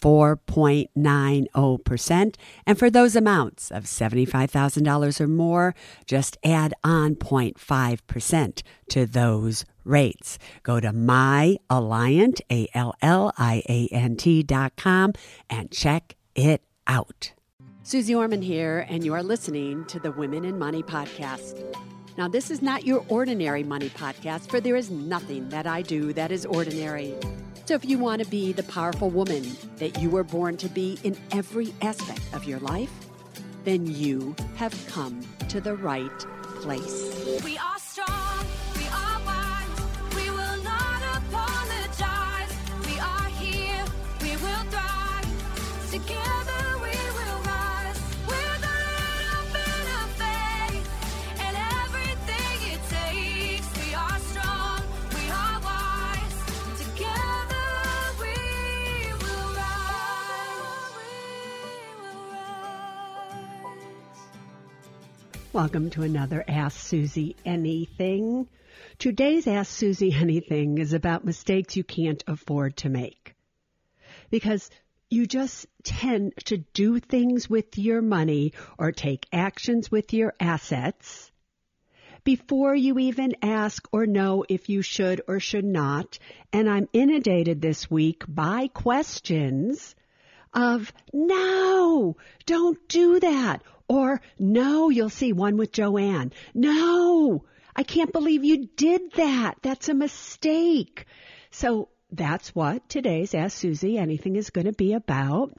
4.90%. And for those amounts of $75,000 or more, just add on 0.5% to those rates. Go to myalliant, A-L-L-I-A-N-T dot com and check it out. Suze Orman here, and you are listening to the Women & Money podcast. Now, this is not your ordinary money podcast, for there is nothing that I do that is ordinary. So, if you want to be the powerful woman that you were born to be in every aspect of your life, then you have come to the right place. We are Welcome to another Ask Suze Anything. Today's Ask Suze Anything is about mistakes you can't afford to make. Because you just tend to do things with your money or take actions with your assets before you even ask or know if you should or should not. And I'm inundated this week by questions of no, don't do that. Or no, you'll see one with Joann. No, I can't believe you did that. That's a mistake. So that's what today's Ask Suze Anything is going to be about.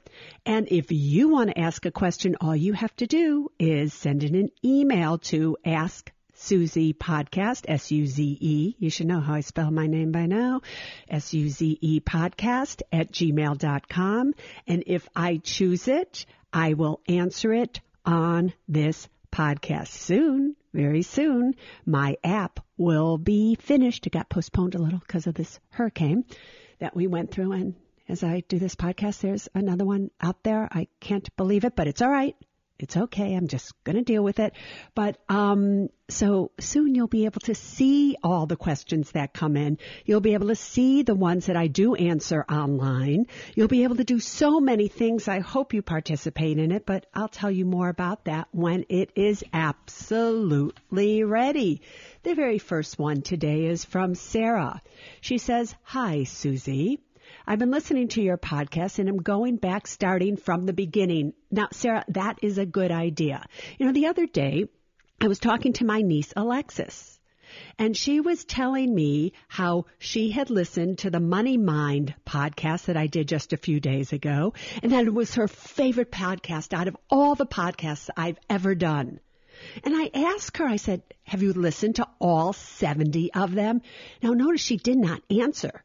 And if you want to ask a question, all you have to do is send in an email to ask Suze podcast, S-U-Z-E. You should know how I spell my name by now. S-U-Z-E podcast at gmail.com. And if I choose it, I will answer it on this podcast soon, very soon. My app will be finished. It got postponed a little because of this hurricane that we went through. And as I do this podcast, there's another one out there. I can't believe it, but it's all right. It's okay. I'm just going to deal with it. But um, so soon you'll be able to see all the questions that come in. You'll be able to see the ones that I do answer online. You'll be able to do so many things. I hope you participate in it, but I'll tell you more about that when it is absolutely ready. The very first one today is from Sarah. She says, Hi, Suze. I've been listening to your podcast and I'm going back starting from the beginning. Now, Sarah, that is a good idea. You know, the other day I was talking to my niece Alexis. And she was telling me how she had listened to the Money Mind podcast that I did just a few days ago, and that it was her favorite podcast out of all the podcasts I've ever done. And I asked her, I said, Have you listened to all 70 of them? Now, notice she did not answer.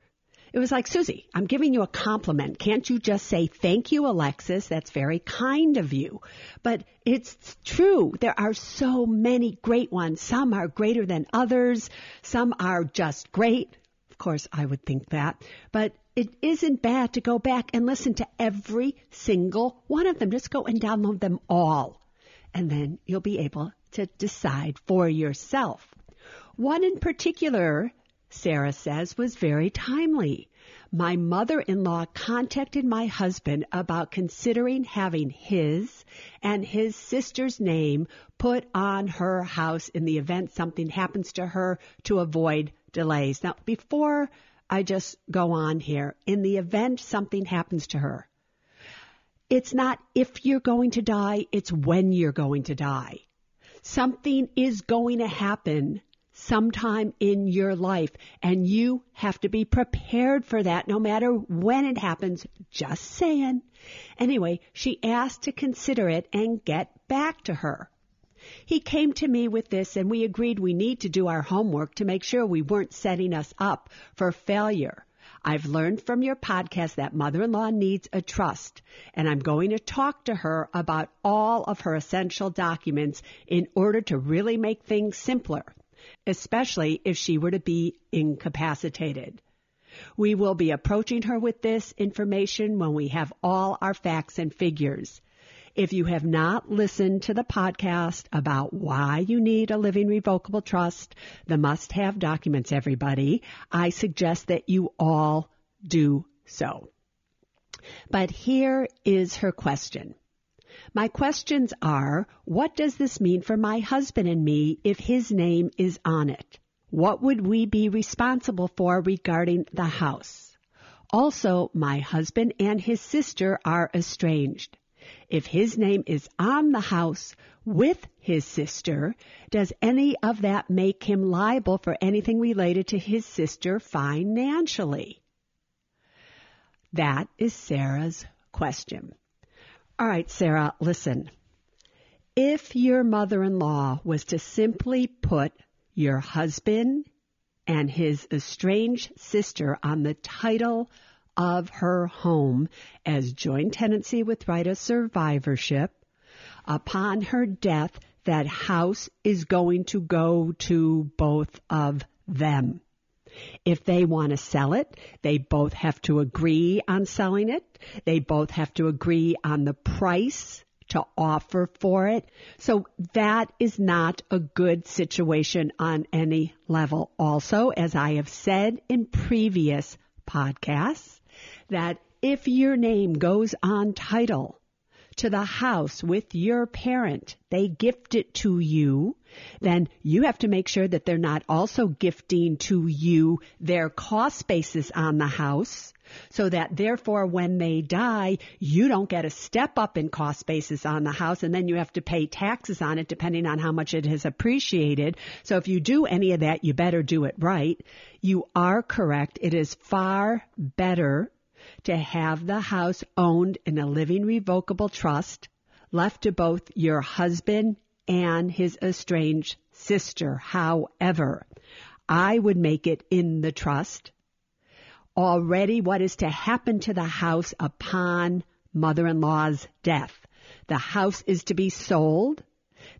It was like, Suze, I'm giving you a compliment. Can't you just say, thank you, Alexis? That's very kind of you. But it's true. There are so many great ones. Some are greater than others. Some are just great. Of course, I would think that. But it isn't bad to go back and listen to every single one of them. Just go and download them all. And then you'll be able to decide for yourself. One in particular Sarah says, was very timely. My mother in law contacted my husband about considering having his and his sister's name put on her house in the event something happens to her to avoid delays. Now, before I just go on here, in the event something happens to her, it's not if you're going to die, it's when you're going to die. Something is going to happen sometime in your life and you have to be prepared for that no matter when it happens. Just saying. Anyway, she asked to consider it and get back to her. He came to me with this and we agreed we need to do our homework to make sure we weren't setting us up for failure. I've learned from your podcast that mother-in-law needs a trust, and I'm going to talk to her about all of her essential documents in order to really make things simpler. Especially if she were to be incapacitated. We will be approaching her with this information when we have all our facts and figures. If you have not listened to the podcast about why you need a living revocable trust, the must have documents, everybody, I suggest that you all do so. But here is her question. My questions are, what does this mean for my husband and me if his name is on it? What would we be responsible for regarding the house? Also, my husband and his sister are estranged. If his name is on the house with his sister, does any of that make him liable for anything related to his sister financially? That is Sarah's question. All right, Sarah, listen. If your mother-in-law was to simply put your husband and his estranged sister on the title of her home as joint tenancy with right of survivorship. Upon her death, that house is going to go to both of them. If they want to sell it, they both have to agree on selling it. They both have to agree on the price to offer for it. So that is not a good situation on any level. Also, as I have said in previous podcasts, that if your name goes on title to the house with your parent, they gift it to you, then you have to make sure that they're not also gifting to you their cost basis on the house so that therefore when they die, you don't get a step up in cost basis on the house and then you have to pay taxes on it depending on how much it has appreciated. So if you do any of that, you better do it right. You are correct. It is far better to have the house owned in a living revocable trust left to both your husband and his estranged sister. However, I would make it in the trust already what is to happen to the house upon mother-in-law's death. The house is to be sold.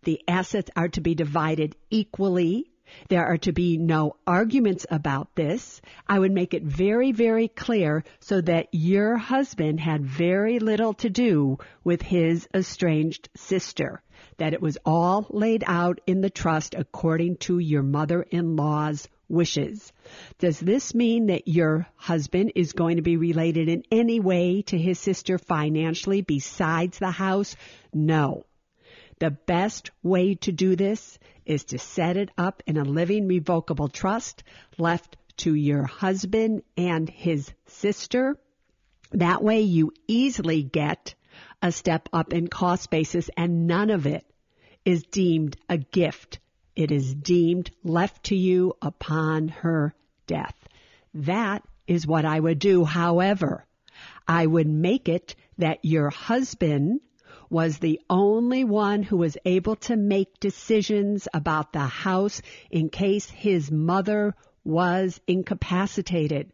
The assets are to be divided equally. There are to be no arguments about this. I would make it very, very clear so that your husband had very little to do with his estranged sister. That it was all laid out in the trust according to your mother-in-law's wishes. Does this mean that your husband is going to be related in any way to his sister financially besides the house? No. The best way to do this is to set it up in a living revocable trust left to your husband and his sister. That way you easily get a step up in cost basis and none of it is deemed a gift it is deemed left to you upon her death. That is what I would do. However, I would make it that your husband was the only one who was able to make decisions about the house in case his mother was incapacitated.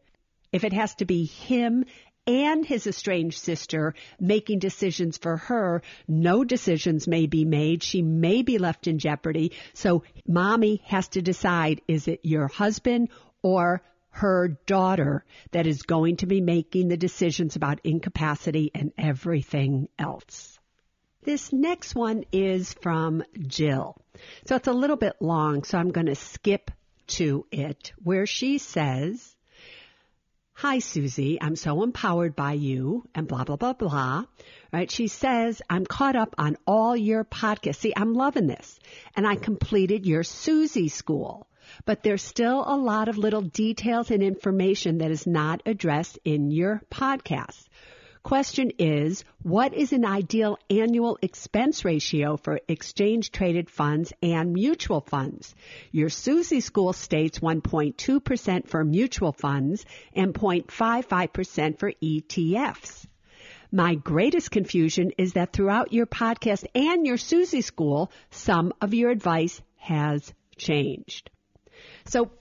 If it has to be him and his estranged sister making decisions for her, no decisions may be made. She may be left in jeopardy. So mommy has to decide, is it your husband or her daughter that is going to be making the decisions about incapacity and everything else. This next one is from Jill. So it's a little bit long, so I'm going to skip to it where she says, Hi, Suze. I'm so empowered by you and blah, blah, blah, blah. Right? She says, I'm caught up on all your podcasts. See, I'm loving this. And I completed your Suze school. But there's still a lot of little details and information that is not addressed in your podcast. Question is, what is an ideal annual expense ratio for exchange traded funds and mutual funds? Your Suze school states 1.2% for mutual funds and 0.55% for ETFs. My greatest confusion is that throughout your podcast and your Suze school, some of your advice has changed. So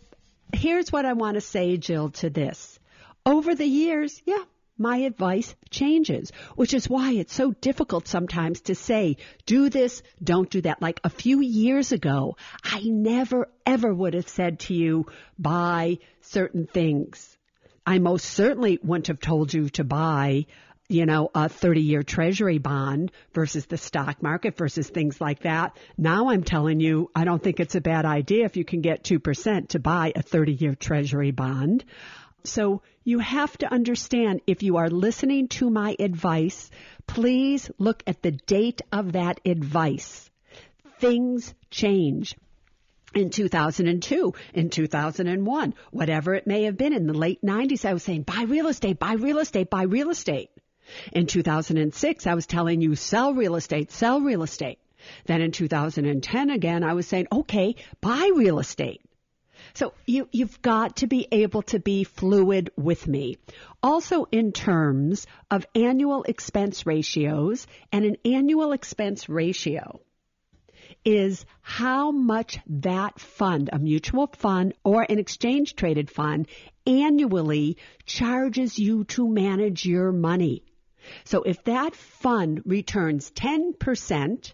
here's what I want to say, Jill, to this. Over the years, yeah, my advice changes, which is why it's so difficult sometimes to say, do this, don't do that. Like a few years ago, I never ever would have said to you, buy certain things. I most certainly wouldn't have told you to buy you know, a 30 year treasury bond versus the stock market versus things like that. Now I'm telling you, I don't think it's a bad idea if you can get 2% to buy a 30 year treasury bond. So you have to understand if you are listening to my advice, please look at the date of that advice. Things change in 2002, in 2001, whatever it may have been in the late 90s, I was saying buy real estate, buy real estate, buy real estate. In 2006, I was telling you sell real estate, sell real estate. Then in 2010 again, I was saying, okay, buy real estate. So you, you've got to be able to be fluid with me. Also in terms of annual expense ratios and an annual expense ratio is how much that fund, a mutual fund or an exchange traded fund, annually charges you to manage your money. So if that fund returns 10%,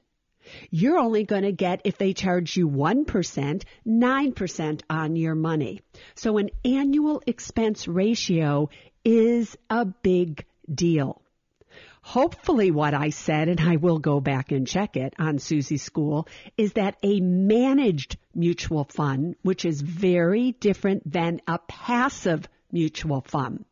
you're only going to get, if they charge you 1%, 9% on your money. So an annual expense ratio is a big deal. Hopefully what I said, and I will go back and check it on Suze School, is that a managed mutual fund, which is very different than a passive mutual fund.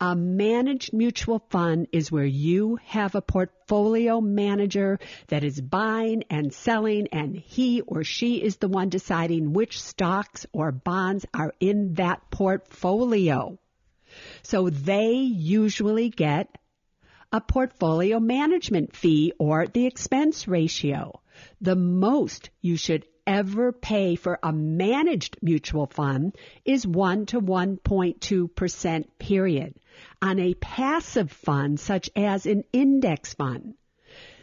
A managed mutual fund is where you have a portfolio manager that is buying and selling and he or she is the one deciding which stocks or bonds are in that portfolio. So they usually get a portfolio management fee or the expense ratio. The most you should ever pay for a managed mutual fund is 1 to 1.2% period. On a passive fund, such as an index fund,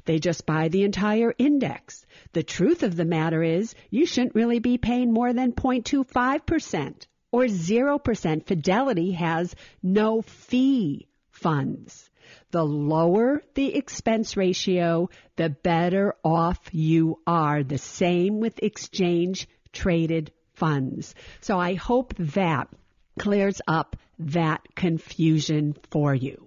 they just buy the entire index. The truth of the matter is you shouldn't really be paying more than 0.25% or 0%. Fidelity has no fee funds. The lower the expense ratio, the better off you are. The same with exchange traded funds. So I hope that clears up that confusion for you.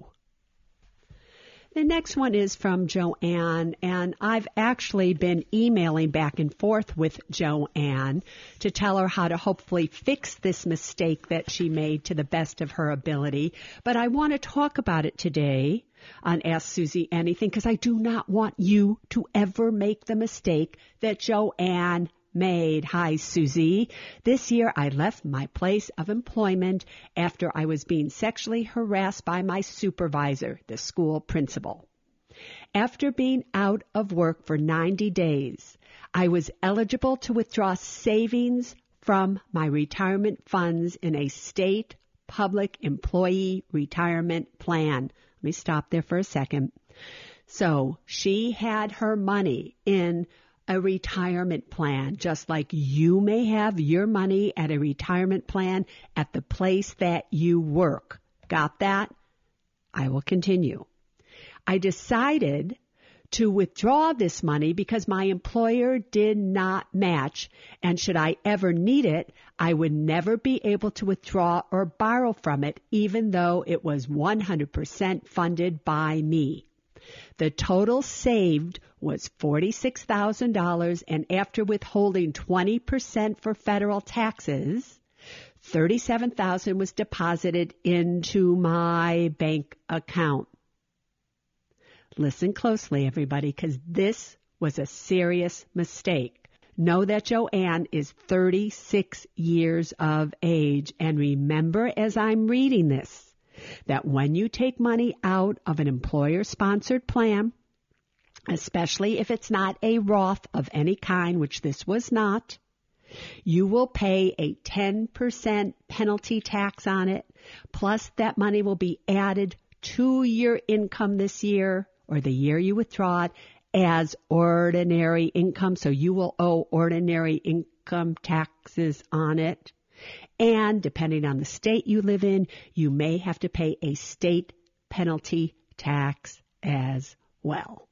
The next one is from Joann, and I've actually been emailing back and forth with Joann to tell her how to hopefully fix this mistake that she made to the best of her ability. But I want to talk about it today on Ask Suze Anything because I do not want you to ever make the mistake that Joann made. Hi, Suze. This year I left my place of employment after I was being sexually harassed by my supervisor, the school principal. After being out of work for 90 days, I was eligible to withdraw savings from my retirement funds in a state public employee retirement plan. Let me stop there for a second. So she had her money in a retirement plan, just like you may have your money at a retirement plan at the place that you work. Got that? I will continue. I decided to withdraw this money because my employer did not match, and should I ever need it, I would never be able to withdraw or borrow from it, even though it was 100% funded by me. The total saved was $46,000 and after withholding 20% for federal taxes, 37,000 was deposited into my bank account. Listen closely everybody cuz this was a serious mistake. Know that Joann is 36 years of age and remember as I'm reading this that when you take money out of an employer sponsored plan, especially if it's not a Roth of any kind, which this was not, you will pay a 10% penalty tax on it, plus that money will be added to your income this year or the year you withdraw it as ordinary income. So you will owe ordinary income taxes on it. And depending on the state you live in, you may have to pay a state penalty tax as well.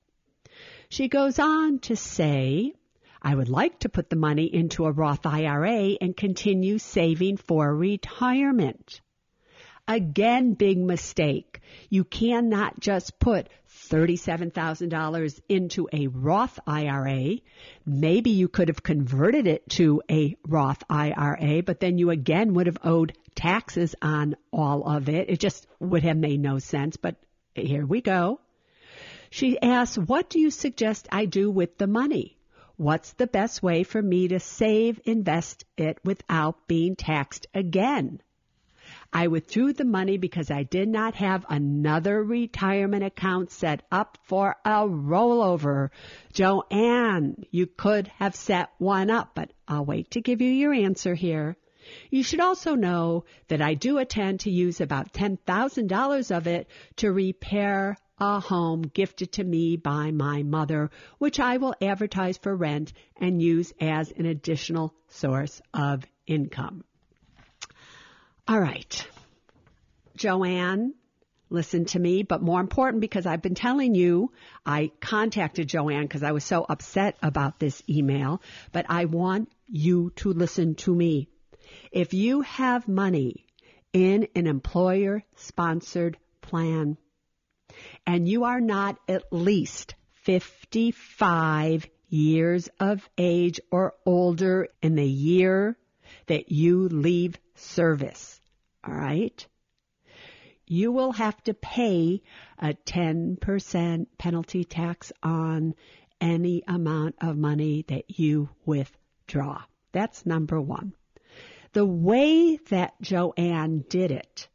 She goes on to say, I would like to put the money into a Roth IRA and continue saving for retirement. Again, big mistake. You cannot just put $37,000 into a Roth IRA. Maybe you could have converted it to a Roth IRA, but then you again would have owed taxes on all of it. It just would have made no sense, but here we go. She asks, what do you suggest I do with the money? What's the best way for me to save, invest it without being taxed again? I withdrew the money because I did not have another retirement account set up for a rollover. Joann, you could have set one up, but I'll wait to give you your answer here. You should also know that I do intend to use about $10,000 of it to repair a home gifted to me by my mother, which I will advertise for rent and use as an additional source of income. All right. Joann, listen to me, but more important because I've been telling you, I contacted Joann because I was so upset about this email, but I want you to listen to me. If you have money in an employer sponsored plan and you are not at least 55 years of age or older in the year that you leave service, all right? You will have to pay a 10% penalty tax on any amount of money that you withdraw. That's number one. The way that Joanne did it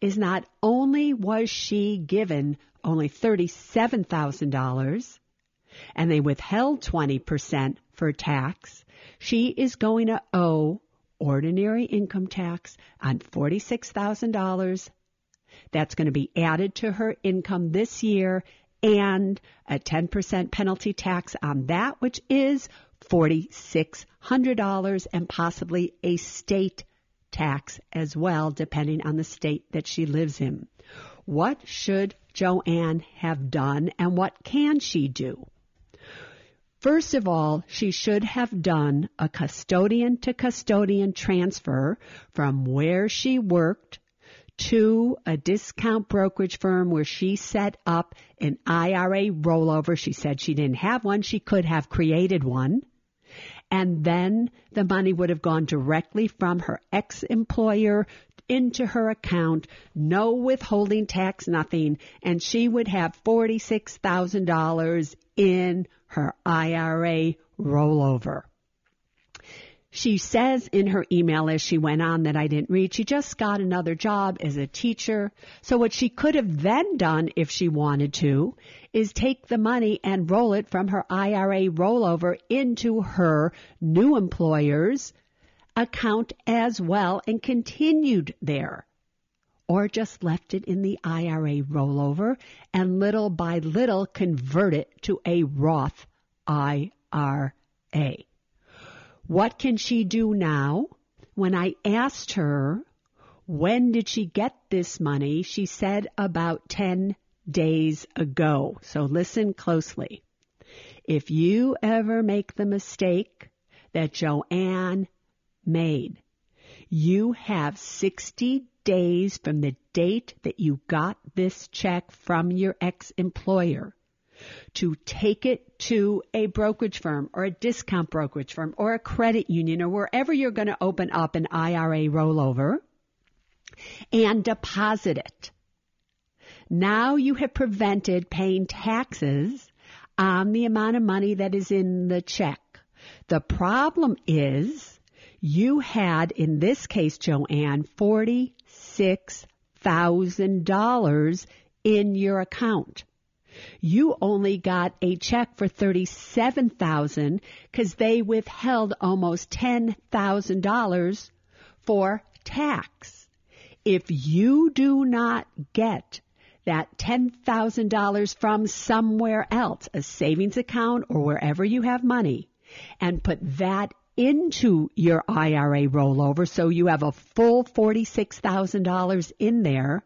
is not only was she given only $37,000 and they withheld 20% for tax, she is going to owe ordinary income tax on $46,000. That's going to be added to her income this year and a 10% penalty tax on that, which is $4,600 and possibly a state tax as well, depending on the state that she lives in. What should Joann have done and what can she do? First of all, she should have done a custodian to custodian transfer from where she worked to a discount brokerage firm where she set up an IRA rollover. She said she didn't have one. She could have created one. And then the money would have gone directly from her ex-employer into her account, no withholding tax, nothing, and she would have $46,000 in her IRA rollover. She says in her email as she went on that I didn't read, she just got another job as a teacher. So what she could have then done if she wanted to is take the money and roll it from her IRA rollover into her new employer's account as well and continued there. Or just left it in the IRA rollover and little by little convert it to a Roth IRA. What can she do now? When I asked her, when did she get this money? She said about 10 days ago. So listen closely. If you ever make the mistake that Joann made, you have 60 days from the date that you got this check from your ex-employer to take it to a brokerage firm or a discount brokerage firm or a credit union or wherever you're going to open up an IRA rollover and deposit it. Now you have prevented paying taxes on the amount of money that is in the check. The problem is you had, in this case, Joann, $46,000 in your account you only got a check for 37,000 cuz they withheld almost $10,000 for tax. If you do not get that $10,000 from somewhere else, a savings account or wherever you have money, and put that into your IRA rollover, so you have a full $46,000 in there,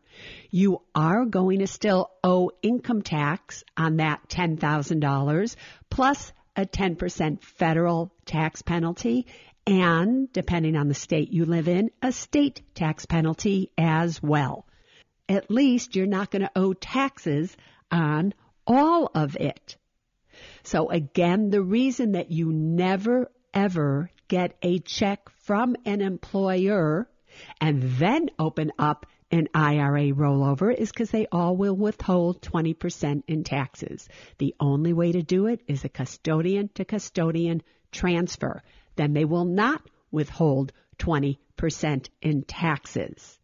you are going to still owe income tax on that $10,000 plus a 10% federal tax penalty and, depending on the state you live in, a state tax penalty as well. At least you're not going to owe taxes on all of it. So again, the reason that you never ever get a check from an employer and then open up an IRA rollover is because they all will withhold 20% in taxes. The only way to do it is a custodian to custodian transfer. Then they will not withhold 20% in taxes.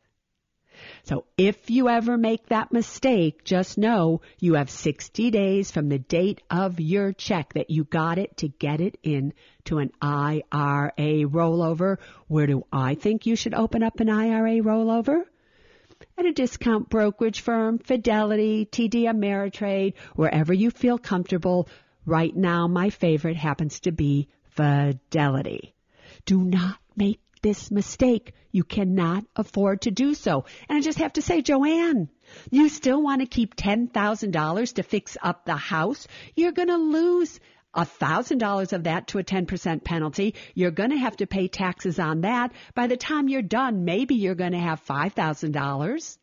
So if you ever make that mistake, just know you have 60 days from the date of your check that you got it to get it in to an IRA rollover. Where do I think you should open up an IRA rollover? At a discount brokerage firm, Fidelity, TD Ameritrade, wherever you feel comfortable. Right now, my favorite happens to be Fidelity. Do not make this mistake. You cannot afford to do so. And I just have to say, Joann, you still want to keep $10,000 to fix up the house? You're going to lose $1,000 of that to a 10% penalty. You're going to have to pay taxes on that. By the time you're done, maybe you're going to have $5,000.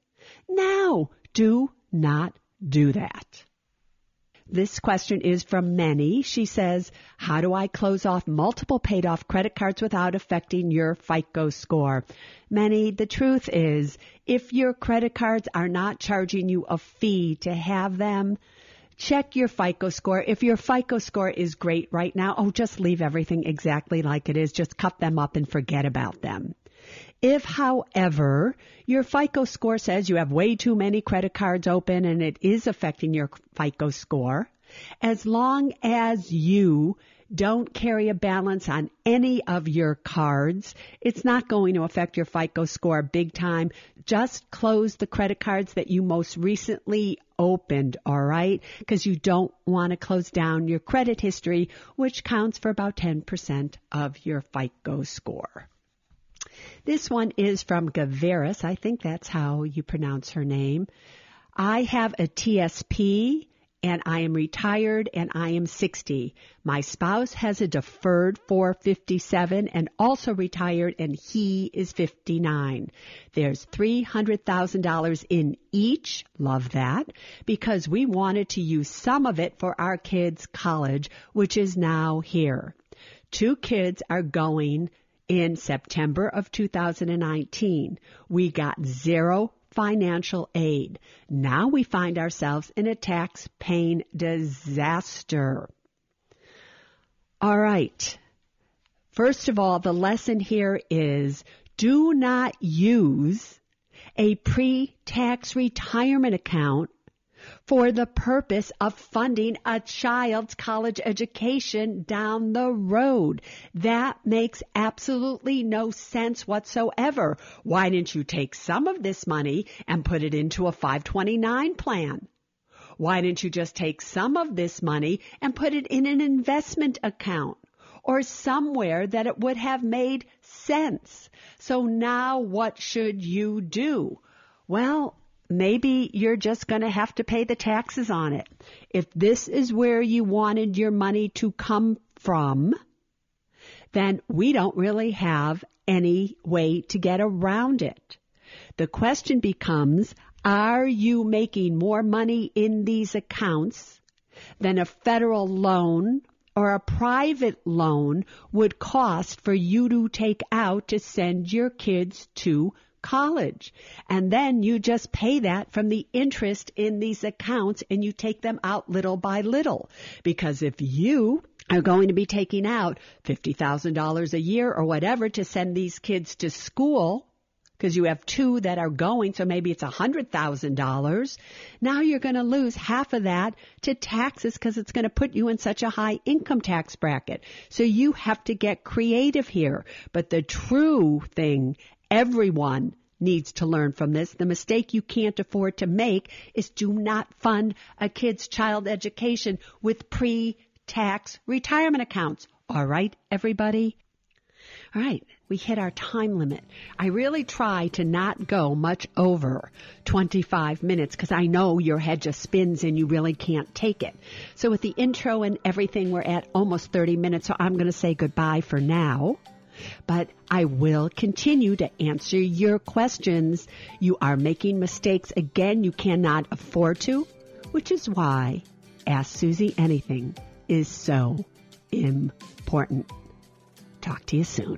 Now, do not do that. This question is from Menni. She says, How do I close off multiple paid off credit cards without affecting your FICO score? Menni, the truth is, if your credit cards are not charging you a fee to have them, check your FICO score. If your FICO score is great right now, oh, just leave everything exactly like it is. Just cut them up and forget about them. If, however, your FICO score says you have way too many credit cards open and it is affecting your FICO score, as long as you don't carry a balance on any of your cards, it's not going to affect your FICO score big time. Just close the credit cards that you most recently opened, all right? Because you don't want to close down your credit history, which counts for about 10% of your FICO score. This one is from Gavaris. I think that's how you pronounce her name. I have a TSP and I am retired and I am 60. My spouse has a deferred 457 and also retired and he is 59. There's $300,000 in each. Love that because we wanted to use some of it for our kids' college, which is now here. Two kids are going in September of 2019. We got zero financial aid. Now we find ourselves in a tax paying disaster. All right. First of all, the lesson here is do not use a pre-tax retirement account for the purpose of funding a child's college education down the road. That makes absolutely no sense whatsoever. Why didn't you take some of this money and put it into a 529 plan? Why didn't you just take some of this money and put it in an investment account or somewhere that it would have made sense? So now what should you do? Well, maybe you're just going to have to pay the taxes on it. If this is where you wanted your money to come from, then we don't really have any way to get around it. The question becomes, are you making more money in these accounts than a federal loan or a private loan would cost for you to take out to send your kids to college. And then you just pay that from the interest in these accounts and you take them out little by little. Because if you are going to be taking out $50,000 a year or whatever to send these kids to school, because you have two that are going, so maybe it's a $100,000. Now you're going to lose half of that to taxes because it's going to put you in such a high income tax bracket. So you have to get creative here. But the true thing Everyone needs to learn from this. The mistake you can't afford to make is do not fund a kid's child education with pre-tax retirement accounts. All right, everybody? All right, we hit our time limit. I really try to not go much over 25 minutes because I know your head just spins and you really can't take it. So with the intro and everything, we're at almost 30 minutes, so I'm going to say goodbye for now. But I will continue to answer your questions. You are making mistakes again, you cannot afford to, which is why Ask Suze Anything is so important. Talk to you soon.